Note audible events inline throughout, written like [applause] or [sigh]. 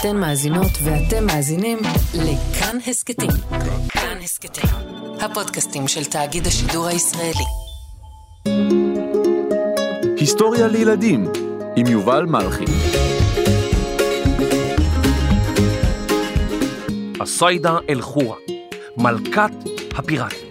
אתן מאזינות ואתם מאזינים לכאן הסכתים. כאן הסכתים, הפודקאסטים של תאגיד השידור הישראלי. היסטוריה לילדים עם יובל מלכי. הסיידה אל-חורה, מלכת הפיראטים.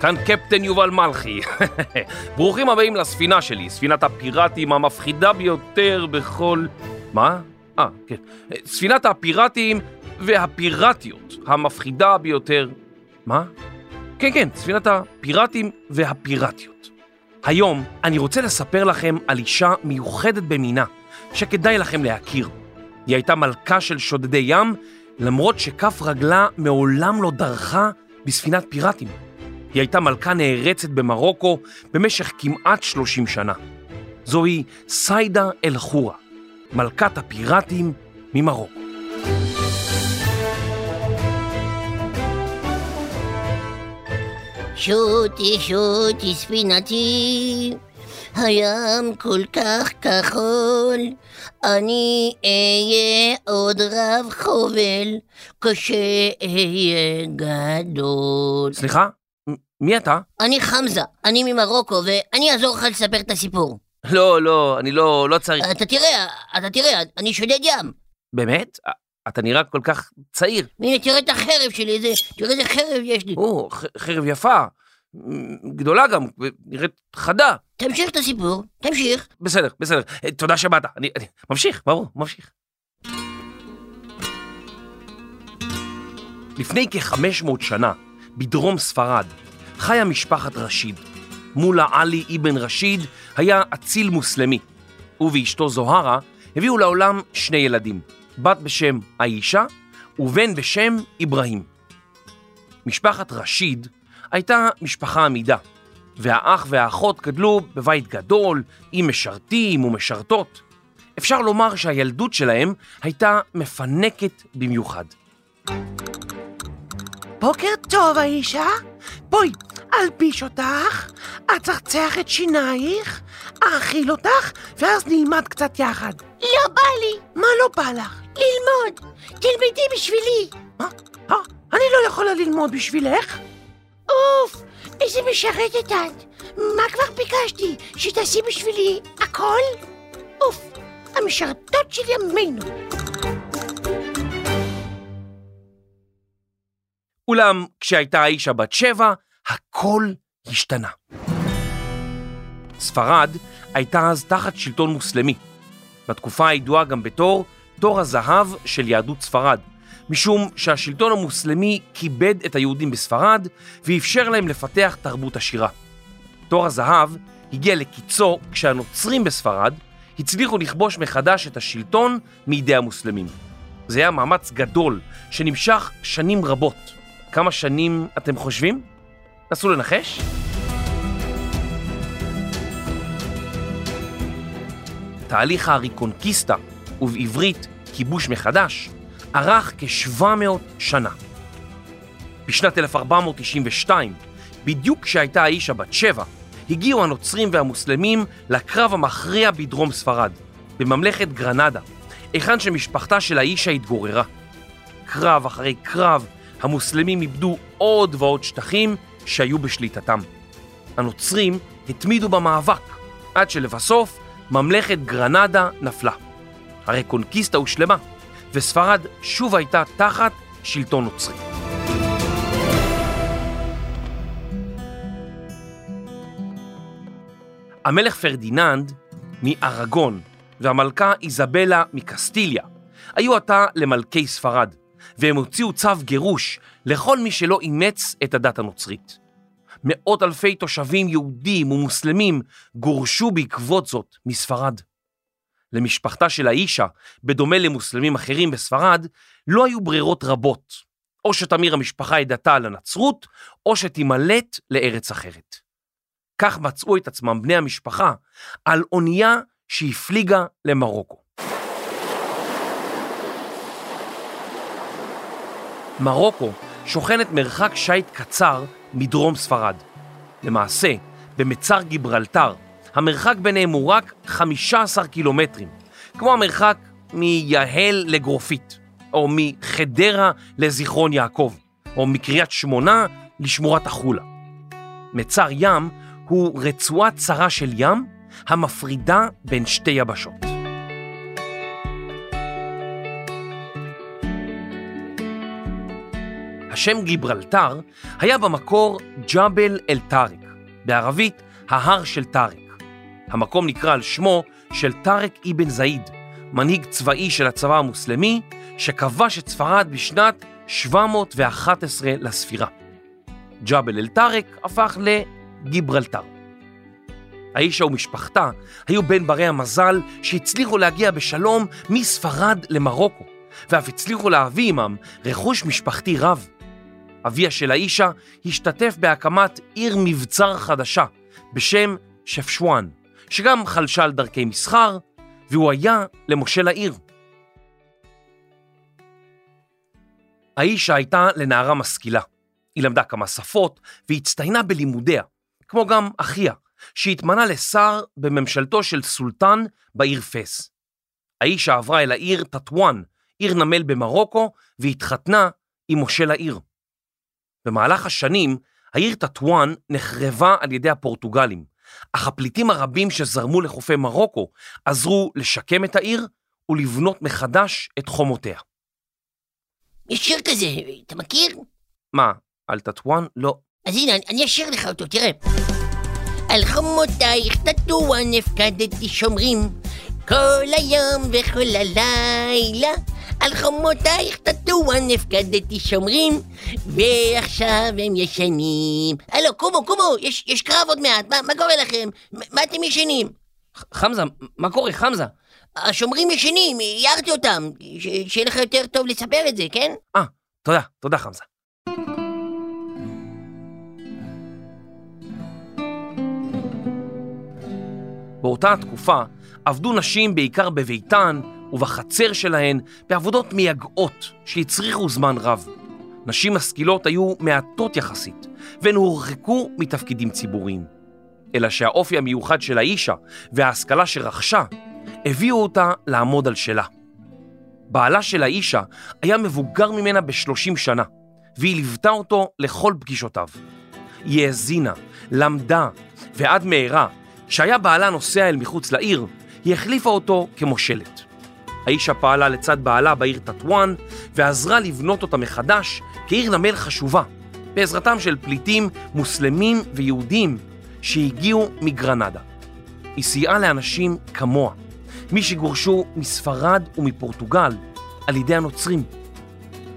כאן קפטן יובל מלכי. [laughs] ברוכים הבאים לספינה שלי, ספינת הפיראטים המפחידה ביותר בכל... מה? אה, כן. ספינת הפיראטים והפיראטיות המפחידה ביותר... מה? כן, כן, ספינת הפיראטים והפיראטיות. היום אני רוצה לספר לכם על אישה מיוחדת במינה, שכדאי לכם להכיר. היא הייתה מלכה של שודדי ים, למרות שכף רגלה מעולם לא דרכה בספינת פיראטים. היא הייתה מלכה נערצת במרוקו במשך כמעט 30 שנה. זוהי סיידה אל-חורה, מלכת הפיראטים ממרוקו. שוטי שוטי ספינתי, הים כל כך כחול, אני אהיה עוד רב חובל, כשאהיה גדול. סליחה? מי אתה? אני חמזה, אני ממרוקו, ואני אעזור לך לספר את הסיפור. לא, לא, אני לא, לא צריך. אתה תראה, אתה תראה, אני שודד ים. באמת? אתה נראה כל כך צעיר. הנה, תראה את החרב שלי, איזה, תראה איזה חרב יש לי. או, חרב יפה, גדולה גם, נראית חדה. תמשיך את הסיפור, תמשיך. בסדר, בסדר, אה, תודה שבאת. אני, אני ממשיך, ברור, ממשיך. לפני כ-500 שנה, בדרום ספרד, חיה משפחת רשיד. מולה עלי אבן רשיד היה אציל מוסלמי. הוא ואשתו זוהרה הביאו לעולם שני ילדים, בת בשם האישה ובן בשם אברהים. משפחת רשיד הייתה משפחה עמידה, והאח והאחות גדלו בבית גדול, עם משרתים ומשרתות. אפשר לומר שהילדות שלהם הייתה מפנקת במיוחד. בוקר טוב, האישה. בואי, אלביש אותך, אצחצח את שינייך, אאכיל אותך, ואז נלמד קצת יחד. לא בא לי מה לא בא לך? ללמוד, תלמדי בשבילי. מה? אה, אני לא יכולה ללמוד בשבילך? אוף, איזה משרתת את. מה כבר ביקשתי? שתעשי בשבילי הכל? אוף, המשרתות של ימינו. אולם כשהייתה האישה בת שבע, הכל השתנה. ספרד הייתה אז תחת שלטון מוסלמי. בתקופה הידועה גם בתור תור הזהב של יהדות ספרד, משום שהשלטון המוסלמי כיבד את היהודים בספרד ואפשר להם לפתח תרבות עשירה. תור הזהב הגיע לקיצו כשהנוצרים בספרד הצליחו לכבוש מחדש את השלטון מידי המוסלמים. זה היה מאמץ גדול שנמשך שנים רבות. כמה שנים אתם חושבים? נסו לנחש. תהליך הריקונקיסטה, ובעברית כיבוש מחדש, ארך כ-700 שנה. בשנת 1492, בדיוק כשהייתה האישה בת שבע, הגיעו הנוצרים והמוסלמים לקרב המכריע בדרום ספרד, בממלכת גרנדה, היכן שמשפחתה של האישה התגוררה. קרב אחרי קרב, המוסלמים איבדו עוד ועוד שטחים שהיו בשליטתם. הנוצרים התמידו במאבק, עד שלבסוף ממלכת גרנדה נפלה. הרקונקיסטה הושלמה, וספרד שוב הייתה תחת שלטון נוצרי. המלך פרדיננד מארגון והמלכה איזבלה מקסטיליה היו עתה למלכי ספרד, והם הוציאו צו גירוש לכל מי שלא אימץ את הדת הנוצרית. מאות אלפי תושבים יהודים ומוסלמים גורשו בעקבות זאת מספרד. למשפחתה של האישה, בדומה למוסלמים אחרים בספרד, לא היו ברירות רבות. או שתמיר המשפחה את דתה לנצרות, או שתימלט לארץ אחרת. כך מצאו את עצמם בני המשפחה על אונייה שהפליגה למרוקו. מרוקו שוכנת מרחק שיט קצר מדרום ספרד. למעשה, במצר גיברלטר, המרחק ביניהם הוא רק 15 קילומטרים, כמו המרחק מיהל לגרופית, או מחדרה לזיכרון יעקב, או מקריית שמונה לשמורת החולה. מצר ים הוא רצועה צרה של ים המפרידה בין שתי יבשות. השם גיברלטר היה במקור ג'בל אל טארק, בערבית ההר של טארק. המקום נקרא על שמו של טארק אבן זעיד, מנהיג צבאי של הצבא המוסלמי, שכבש את ספרד בשנת 711 לספירה. ג'בל אל טארק הפך לגיברלטר. האישה ומשפחתה היו בין ברי המזל שהצליחו להגיע בשלום מספרד למרוקו, ואף הצליחו להביא עמם רכוש משפחתי רב. אביה של האישה השתתף בהקמת עיר מבצר חדשה בשם שפשואן, שגם חלשה על דרכי מסחר, והוא היה למושל העיר. האישה הייתה לנערה משכילה. היא למדה כמה שפות והצטיינה בלימודיה, כמו גם אחיה, שהתמנה לשר בממשלתו של סולטן בעיר פס. האישה עברה אל העיר טטואן, עיר נמל במרוקו, והתחתנה עם מושל העיר. במהלך השנים, העיר טטואן נחרבה על ידי הפורטוגלים, אך הפליטים הרבים שזרמו לחופי מרוקו עזרו לשקם את העיר ולבנות מחדש את חומותיה. יש שיר כזה, אתה מכיר? מה, על טטואן? לא. אז הנה, אני אשאיר לך אותו, תראה. על חומותייך טטואן הפקדתי שומרים, כל היום וכל הלילה. על חומותייך טטואן הפקדתי שומרים, ועכשיו הם ישנים. הלו, קומו, קומו, יש, יש קרב עוד מעט, מה, מה קורה לכם? מה, אתם ישנים? חמזה, מה קורה, חמזה? השומרים ישנים, הערתי אותם, שיהיה לך יותר טוב לספר את זה, כן? אה, תודה, תודה חמזה. באותה התקופה עבדו נשים בעיקר בביתן ובחצר שלהן בעבודות מייגעות שהצריכו זמן רב. נשים משכילות היו מעטות יחסית, והן הורחקו מתפקידים ציבוריים. אלא שהאופי המיוחד של האישה וההשכלה שרכשה הביאו אותה לעמוד על שלה. בעלה של האישה היה מבוגר ממנה ב-30 שנה, והיא ליוותה אותו לכל פגישותיו. היא האזינה, למדה, ועד מהרה, כשהיה בעלה נוסע אל מחוץ לעיר, היא החליפה אותו כמושלת. האישה פעלה לצד בעלה בעיר טטואן, ועזרה לבנות אותה מחדש כעיר נמל חשובה, בעזרתם של פליטים מוסלמים ויהודים שהגיעו מגרנדה. היא סייעה לאנשים כמוה, מי שגורשו מספרד ומפורטוגל על ידי הנוצרים.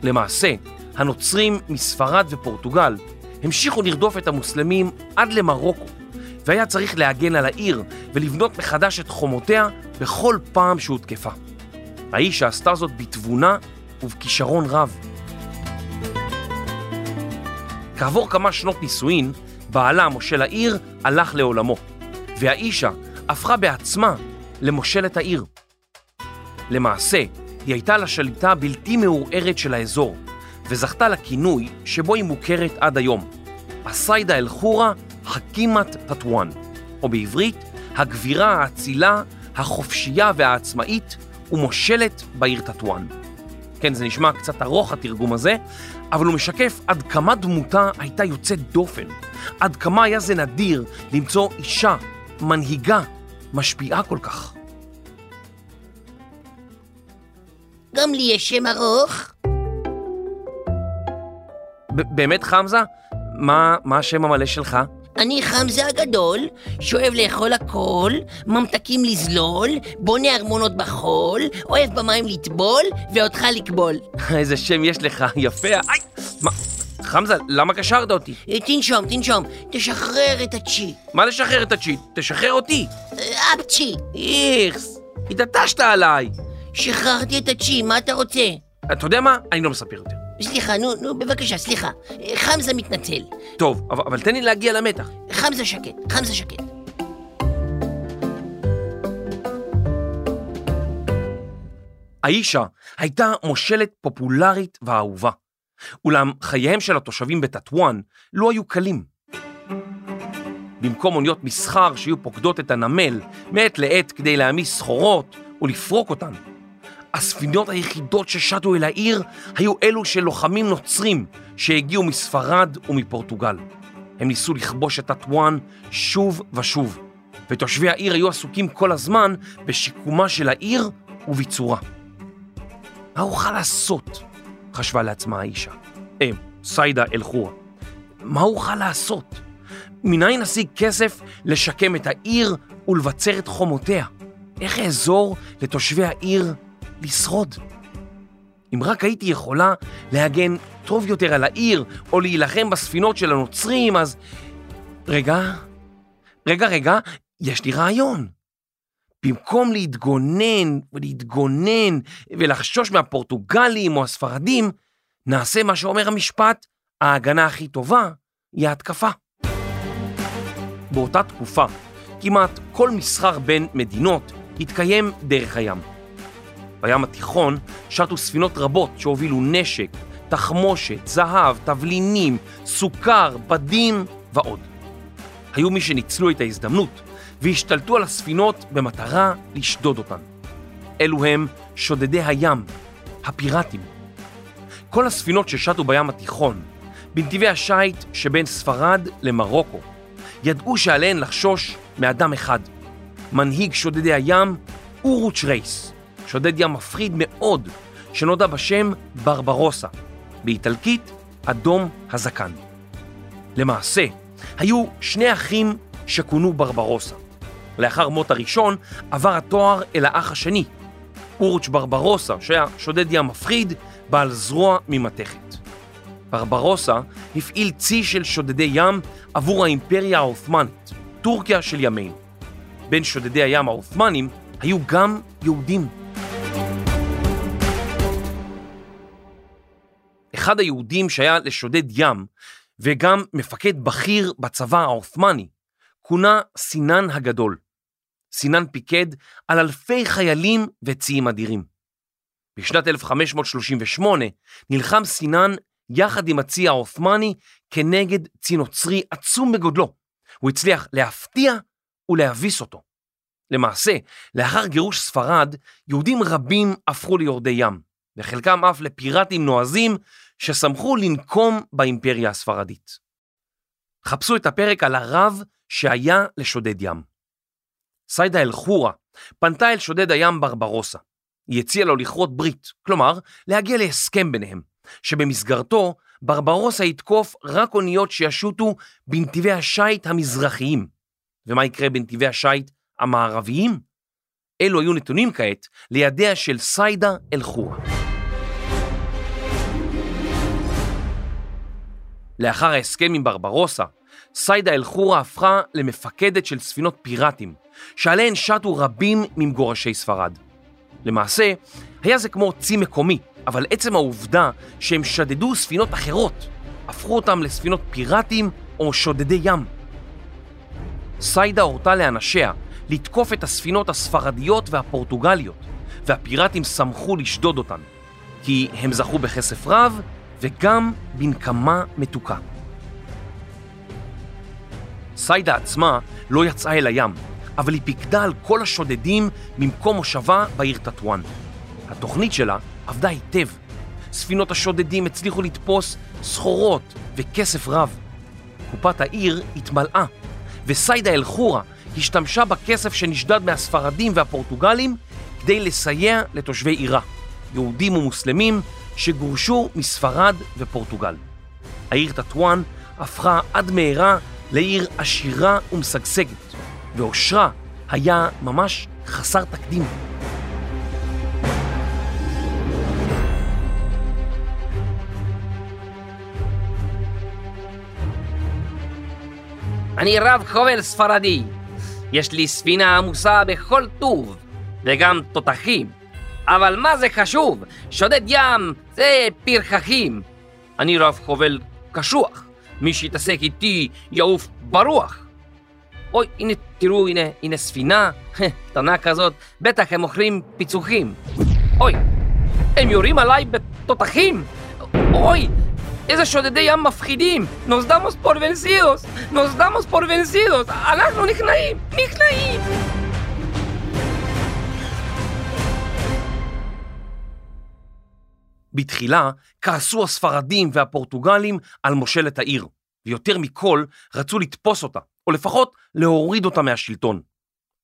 למעשה, הנוצרים מספרד ופורטוגל המשיכו לרדוף את המוסלמים עד למרוקו, והיה צריך להגן על העיר ולבנות מחדש את חומותיה בכל פעם שהותקפה. האישה עשתה זאת בתבונה ובכישרון רב. כעבור כמה שנות נישואין, בעלה, מושל העיר, הלך לעולמו, והאישה הפכה בעצמה למושלת העיר. למעשה, היא הייתה לשליטה הבלתי מעורערת של האזור, וזכתה לכינוי שבו היא מוכרת עד היום, הסיידה אל-חורה חכימת טטואן, או בעברית, הגבירה האצילה, החופשייה והעצמאית ומושלת בעיר טטואן. כן, זה נשמע קצת ארוך התרגום הזה, אבל הוא משקף עד כמה דמותה הייתה יוצאת דופן, עד כמה היה זה נדיר למצוא אישה, מנהיגה, משפיעה כל כך. גם לי יש שם ארוך. באמת חמזה? מה, מה השם המלא שלך? אני חמזה הגדול, שאוהב לאכול הכל, ממתקים לזלול, בונה ארמונות בחול, אוהב במים לטבול, ואותך לקבול. [laughs] איזה שם יש לך, יפה. איי, מה, חמזה, למה קשרת אותי? אה, תנשום, תנשום, תשחרר את הצ'י. מה לשחרר את הצ'יט? תשחרר אותי. אה, אפצ'י. איכס, התעטשת עליי. שחררתי את הצ'י, מה אתה רוצה? אתה יודע מה? אני לא מספר יותר. סליחה, נו, נו, בבקשה, סליחה. חמזה מתנצל. טוב, אבל, אבל תן לי להגיע למתח. חמזה שקט, חמזה שקט. האישה הייתה מושלת פופולרית ואהובה. אולם חייהם של התושבים בטטואן לא היו קלים. במקום אוניות מסחר שיהיו פוקדות את הנמל מעת לעת כדי להעמיס סחורות ולפרוק אותן, הספינות היחידות ששטו אל העיר היו אלו של לוחמים נוצרים שהגיעו מספרד ומפורטוגל. הם ניסו לכבוש את טטואן שוב ושוב, ותושבי העיר היו עסוקים כל הזמן בשיקומה של העיר וביצורה. מה אוכל לעשות? חשבה לעצמה האישה. אה, סיידה אל-חורה. מה אוכל לעשות? מניין נשיג כסף לשקם את העיר ולבצר את חומותיה? איך אעזור לתושבי העיר לשרוד? אם רק הייתי יכולה להגן טוב יותר על העיר או להילחם בספינות של הנוצרים, אז... רגע, רגע, רגע, יש לי רעיון. במקום להתגונן ולהתגונן ולחשוש מהפורטוגלים או הספרדים, נעשה מה שאומר המשפט, ההגנה הכי טובה היא ההתקפה. באותה תקופה, כמעט כל מסחר בין מדינות התקיים דרך הים. בים התיכון שטו ספינות רבות שהובילו נשק, תחמושת, זהב, תבלינים, סוכר, בדים ועוד. היו מי שניצלו את ההזדמנות והשתלטו על הספינות במטרה לשדוד אותן. אלו הם שודדי הים, הפיראטים. כל הספינות ששטו בים התיכון, בנתיבי השיט שבין ספרד למרוקו, ידעו שעליהן לחשוש מאדם אחד, מנהיג שודדי הים, אורוץ' רייס, שודד ים מפחיד מאוד, שנודע בשם ברברוסה, באיטלקית אדום הזקן. למעשה, היו שני אחים שכונו ברברוסה. לאחר מות הראשון עבר התואר אל האח השני, אורוץ' ברברוסה, שהיה שודד ים מפחיד, בעל זרוע ממתכת. ברברוסה הפעיל צי של שודדי ים עבור האימפריה העות'מאנית, טורקיה של ימינו. בין שודדי הים העות'מאנים היו גם יהודים. אחד היהודים שהיה לשודד ים וגם מפקד בכיר בצבא העות'מאני, כונה סינן הגדול. סינן פיקד על אלפי חיילים וציים אדירים. בשנת 1538 נלחם סינן יחד עם הצי העות'מאני כנגד צי נוצרי עצום בגודלו. הוא הצליח להפתיע ולהביס אותו. למעשה, לאחר גירוש ספרד, יהודים רבים הפכו ליורדי ים, וחלקם אף לפיראטים נועזים ששמחו לנקום באימפריה הספרדית. חפשו את הפרק על הרב שהיה לשודד ים. סיידה אל-חורה פנתה אל שודד הים ברברוסה. היא הציעה לו לכרות ברית, כלומר, להגיע להסכם ביניהם, שבמסגרתו ברברוסה יתקוף רק אוניות שישוטו בנתיבי השיט המזרחיים. ומה יקרה בנתיבי השיט המערביים? אלו היו נתונים כעת לידיה של סיידה אל-חורה. לאחר ההסכם עם ברברוסה, סיידה אל-חורה הפכה למפקדת של ספינות פיראטים, שעליהן שטו רבים ממגורשי ספרד. למעשה, היה זה כמו צי מקומי, אבל עצם העובדה שהם שדדו ספינות אחרות, הפכו אותם לספינות פיראטים או שודדי ים. סיידה הורתה לאנשיה לתקוף את הספינות הספרדיות והפורטוגליות, והפיראטים שמחו לשדוד אותן, כי הם זכו בכסף רב וגם בנקמה מתוקה. סיידה עצמה לא יצאה אל הים, אבל היא פיקדה על כל השודדים ממקום מושבה בעיר טטואן. התוכנית שלה עבדה היטב. ספינות השודדים הצליחו לתפוס סחורות וכסף רב. קופת העיר התמלאה, וסיידה אל-חורה השתמשה בכסף שנשדד מהספרדים והפורטוגלים כדי לסייע לתושבי עירה, יהודים ומוסלמים שגורשו מספרד ופורטוגל. העיר טטואן הפכה עד מהרה לעיר עשירה ומשגשגת, ואושרה היה ממש חסר תקדים. אני רב חובל ספרדי. יש לי ספינה עמוסה בכל טוב, וגם תותחים. אבל מה זה חשוב? שודד ים זה פרחחים. אני רב חובל קשוח. מי שיתעסק איתי יעוף ברוח. אוי, הנה, תראו, הנה, הנה ספינה, קטנה כזאת, בטח הם מוכרים פיצוחים. אוי, הם יורים עליי בתותחים! אוי, איזה שודדי ים מפחידים! נוסדמוס פור ונסידוס! נוסדמוס פור ונסידוס! אנחנו נכנעים! נכנעים! בתחילה כעסו הספרדים והפורטוגלים על מושלת העיר, ויותר מכל רצו לתפוס אותה, או לפחות להוריד אותה מהשלטון.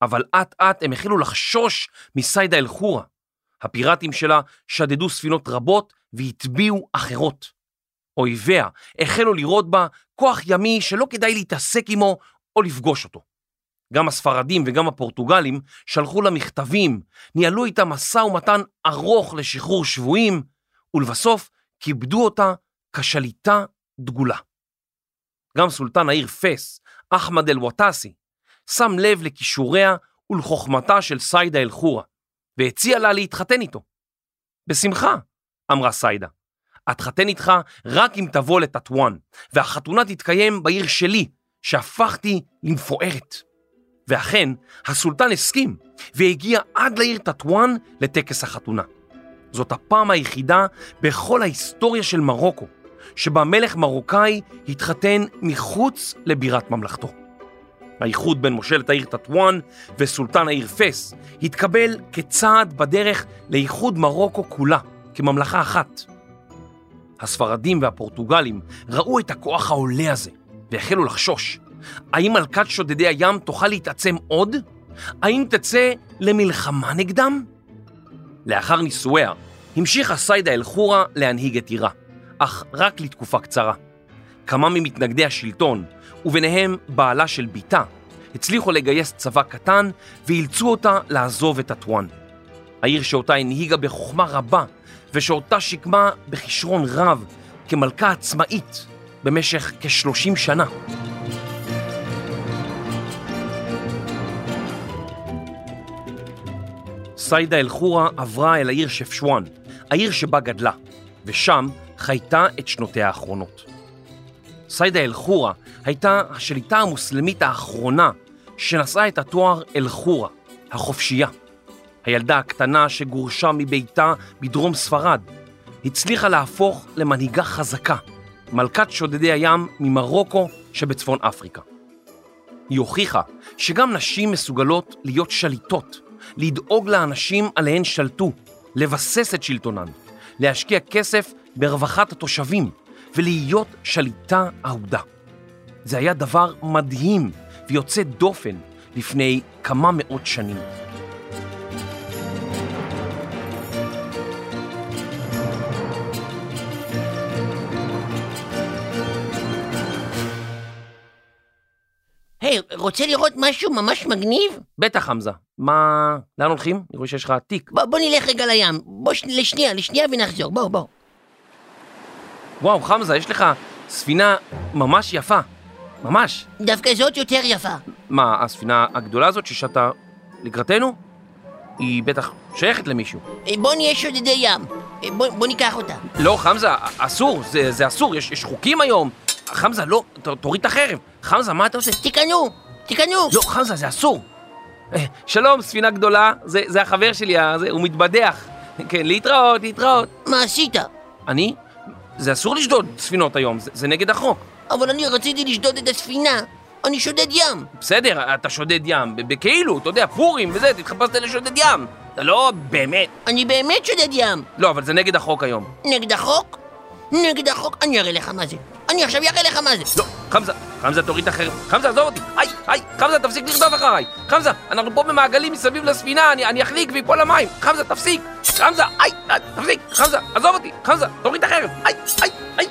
אבל אט אט הם החלו לחשוש מסיידה אל-חורה. הפיראטים שלה שדדו ספינות רבות והטביעו אחרות. אויביה החלו לראות בה כוח ימי שלא כדאי להתעסק עמו או לפגוש אותו. גם הספרדים וגם הפורטוגלים שלחו לה מכתבים, ניהלו איתה משא ומתן ארוך לשחרור שבויים, ולבסוף כיבדו אותה כשליטה דגולה. גם סולטן העיר פס, אחמד אל-וואטאסי, שם לב לכישוריה ולחוכמתה של סיידה אל-חורה, והציע לה להתחתן איתו. בשמחה, אמרה סיידה. אתחתן איתך רק אם תבוא לטטואן, והחתונה תתקיים בעיר שלי, שהפכתי למפוארת. ואכן, הסולטן הסכים, והגיע עד לעיר טטואן לטקס החתונה. זאת הפעם היחידה בכל ההיסטוריה של מרוקו, שבה מלך מרוקאי התחתן מחוץ לבירת ממלכתו. האיחוד בין מושלת העיר טטואן וסולטן העיר פס התקבל כצעד בדרך לאיחוד מרוקו כולה, כממלכה אחת. הספרדים והפורטוגלים ראו את הכוח העולה הזה והחלו לחשוש. האם מלכת שודדי הים תוכל להתעצם עוד? האם תצא למלחמה נגדם? לאחר נישואיה המשיכה סיידה אל-חורה להנהיג את עירה, אך רק לתקופה קצרה. כמה ממתנגדי השלטון, וביניהם בעלה של בתה, הצליחו לגייס צבא קטן ואילצו אותה לעזוב את טטואן. העיר שאותה הנהיגה בחוכמה רבה ושאותה שיקמה בכישרון רב כמלכה עצמאית במשך כ-30 שנה. סיידה אל-חורה עברה אל העיר שפשואן, העיר שבה גדלה, ושם חייתה את שנותיה האחרונות. סיידה אל-חורה הייתה השליטה המוסלמית האחרונה שנשאה את התואר אל-חורה, החופשייה. הילדה הקטנה שגורשה מביתה בדרום ספרד, הצליחה להפוך למנהיגה חזקה, מלכת שודדי הים ממרוקו שבצפון אפריקה. היא הוכיחה שגם נשים מסוגלות להיות שליטות, לדאוג לאנשים עליהן שלטו, לבסס את שלטונן, להשקיע כסף ברווחת התושבים ולהיות שליטה אהודה. זה היה דבר מדהים ויוצא דופן לפני כמה מאות שנים. רוצה לראות משהו ממש מגניב? בטח, חמזה. מה... לאן הולכים? אני רואה שיש לך תיק. בוא, בוא נלך רגע לים. בוא ש... לשנייה, לשנייה ונחזור. בוא, בוא. וואו, חמזה, יש לך ספינה ממש יפה. ממש. דווקא זאת יותר יפה. מה, הספינה הגדולה הזאת ששטה לקראתנו? היא בטח שייכת למישהו. אה, בוא נהיה שודדי ים. אה, בוא, בוא ניקח אותה. לא, חמזה, אסור, זה, זה אסור, יש, יש חוקים היום. חמזה, לא, ת, תוריד את החרב. חמזה, מה אתה עושה? תיכנו, תיכנו. לא, חמזה, זה אסור. אה, שלום, ספינה גדולה, זה, זה החבר שלי, זה, הוא מתבדח. כן, להתראות, להתראות. מה עשית? אני? זה אסור לשדוד ספינות היום, זה, זה נגד החוק. אבל אני רציתי לשדוד את הספינה. אני שודד ים. בסדר, אתה שודד ים, בכאילו, אתה יודע, פורים וזה, תתחפשת לשודד ים. אתה לא באמת. אני באמת שודד ים. לא, אבל זה נגד החוק היום. נגד החוק? נגד החוק? אני אראה לך מה זה. אני עכשיו אראה לך מה זה. לא, חמזה, חמזה תוריד את החרב. חמזה, עזוב אותי. היי, היי, חמזה, תפסיק לרדוף אחריי. חמזה, אנחנו פה במעגלים מסביב לספינה, אני, אני אחליק ויפול למים. חמזה, תפסיק. חמזה, היי, תפסיק. חמזה, עזוב אותי. חמזה, תוריד את החרב. היי, היי, היי.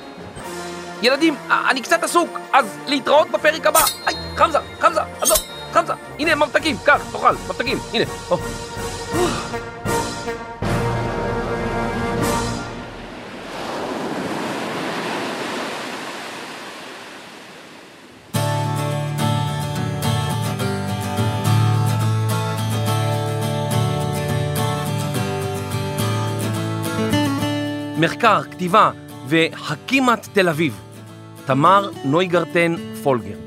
ילדים, אני קצת עסוק, אז להתראות בפרק הבא. היי, חמזה, חמזה, עזוב, חמזה. הנה, ממתקים, קח, תאכל, ממתקים, הנה. או. מחקר, כתיבה וחכימת תל אביב, תמר נויגרטן פולגר.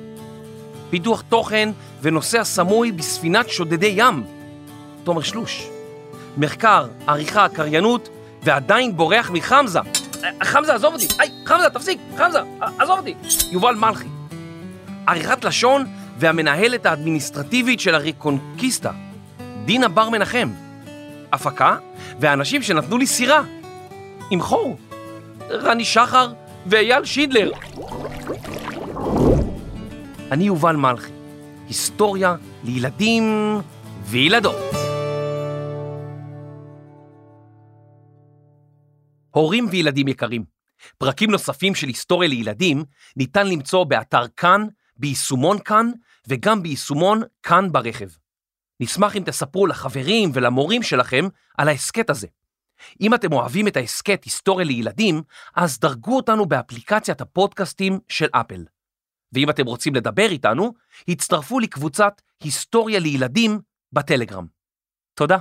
פיתוח תוכן ונושא הסמוי בספינת שודדי ים, תומר שלוש. מחקר, עריכה, קריינות, ועדיין בורח מחמזה, חמזה, עזוב אותי. היי, חמזה, תפסיק, חמזה, עזוב אותי. יובל מלכי. עריכת לשון והמנהלת האדמיניסטרטיבית של הריקונקיסטה, דינה בר מנחם. הפקה והאנשים שנתנו לי סירה. עם חור. רני שחר ואייל שידלר. אני יובל מלכי. היסטוריה לילדים וילדות. הורים וילדים יקרים, פרקים נוספים של היסטוריה לילדים ניתן למצוא באתר כאן, ביישומון כאן וגם ביישומון כאן ברכב. נשמח אם תספרו לחברים ולמורים שלכם על ההסכת הזה. אם אתם אוהבים את ההסכת היסטוריה לילדים, אז דרגו אותנו באפליקציית הפודקאסטים של אפל. ואם אתם רוצים לדבר איתנו, הצטרפו לקבוצת היסטוריה לילדים בטלגרם. תודה.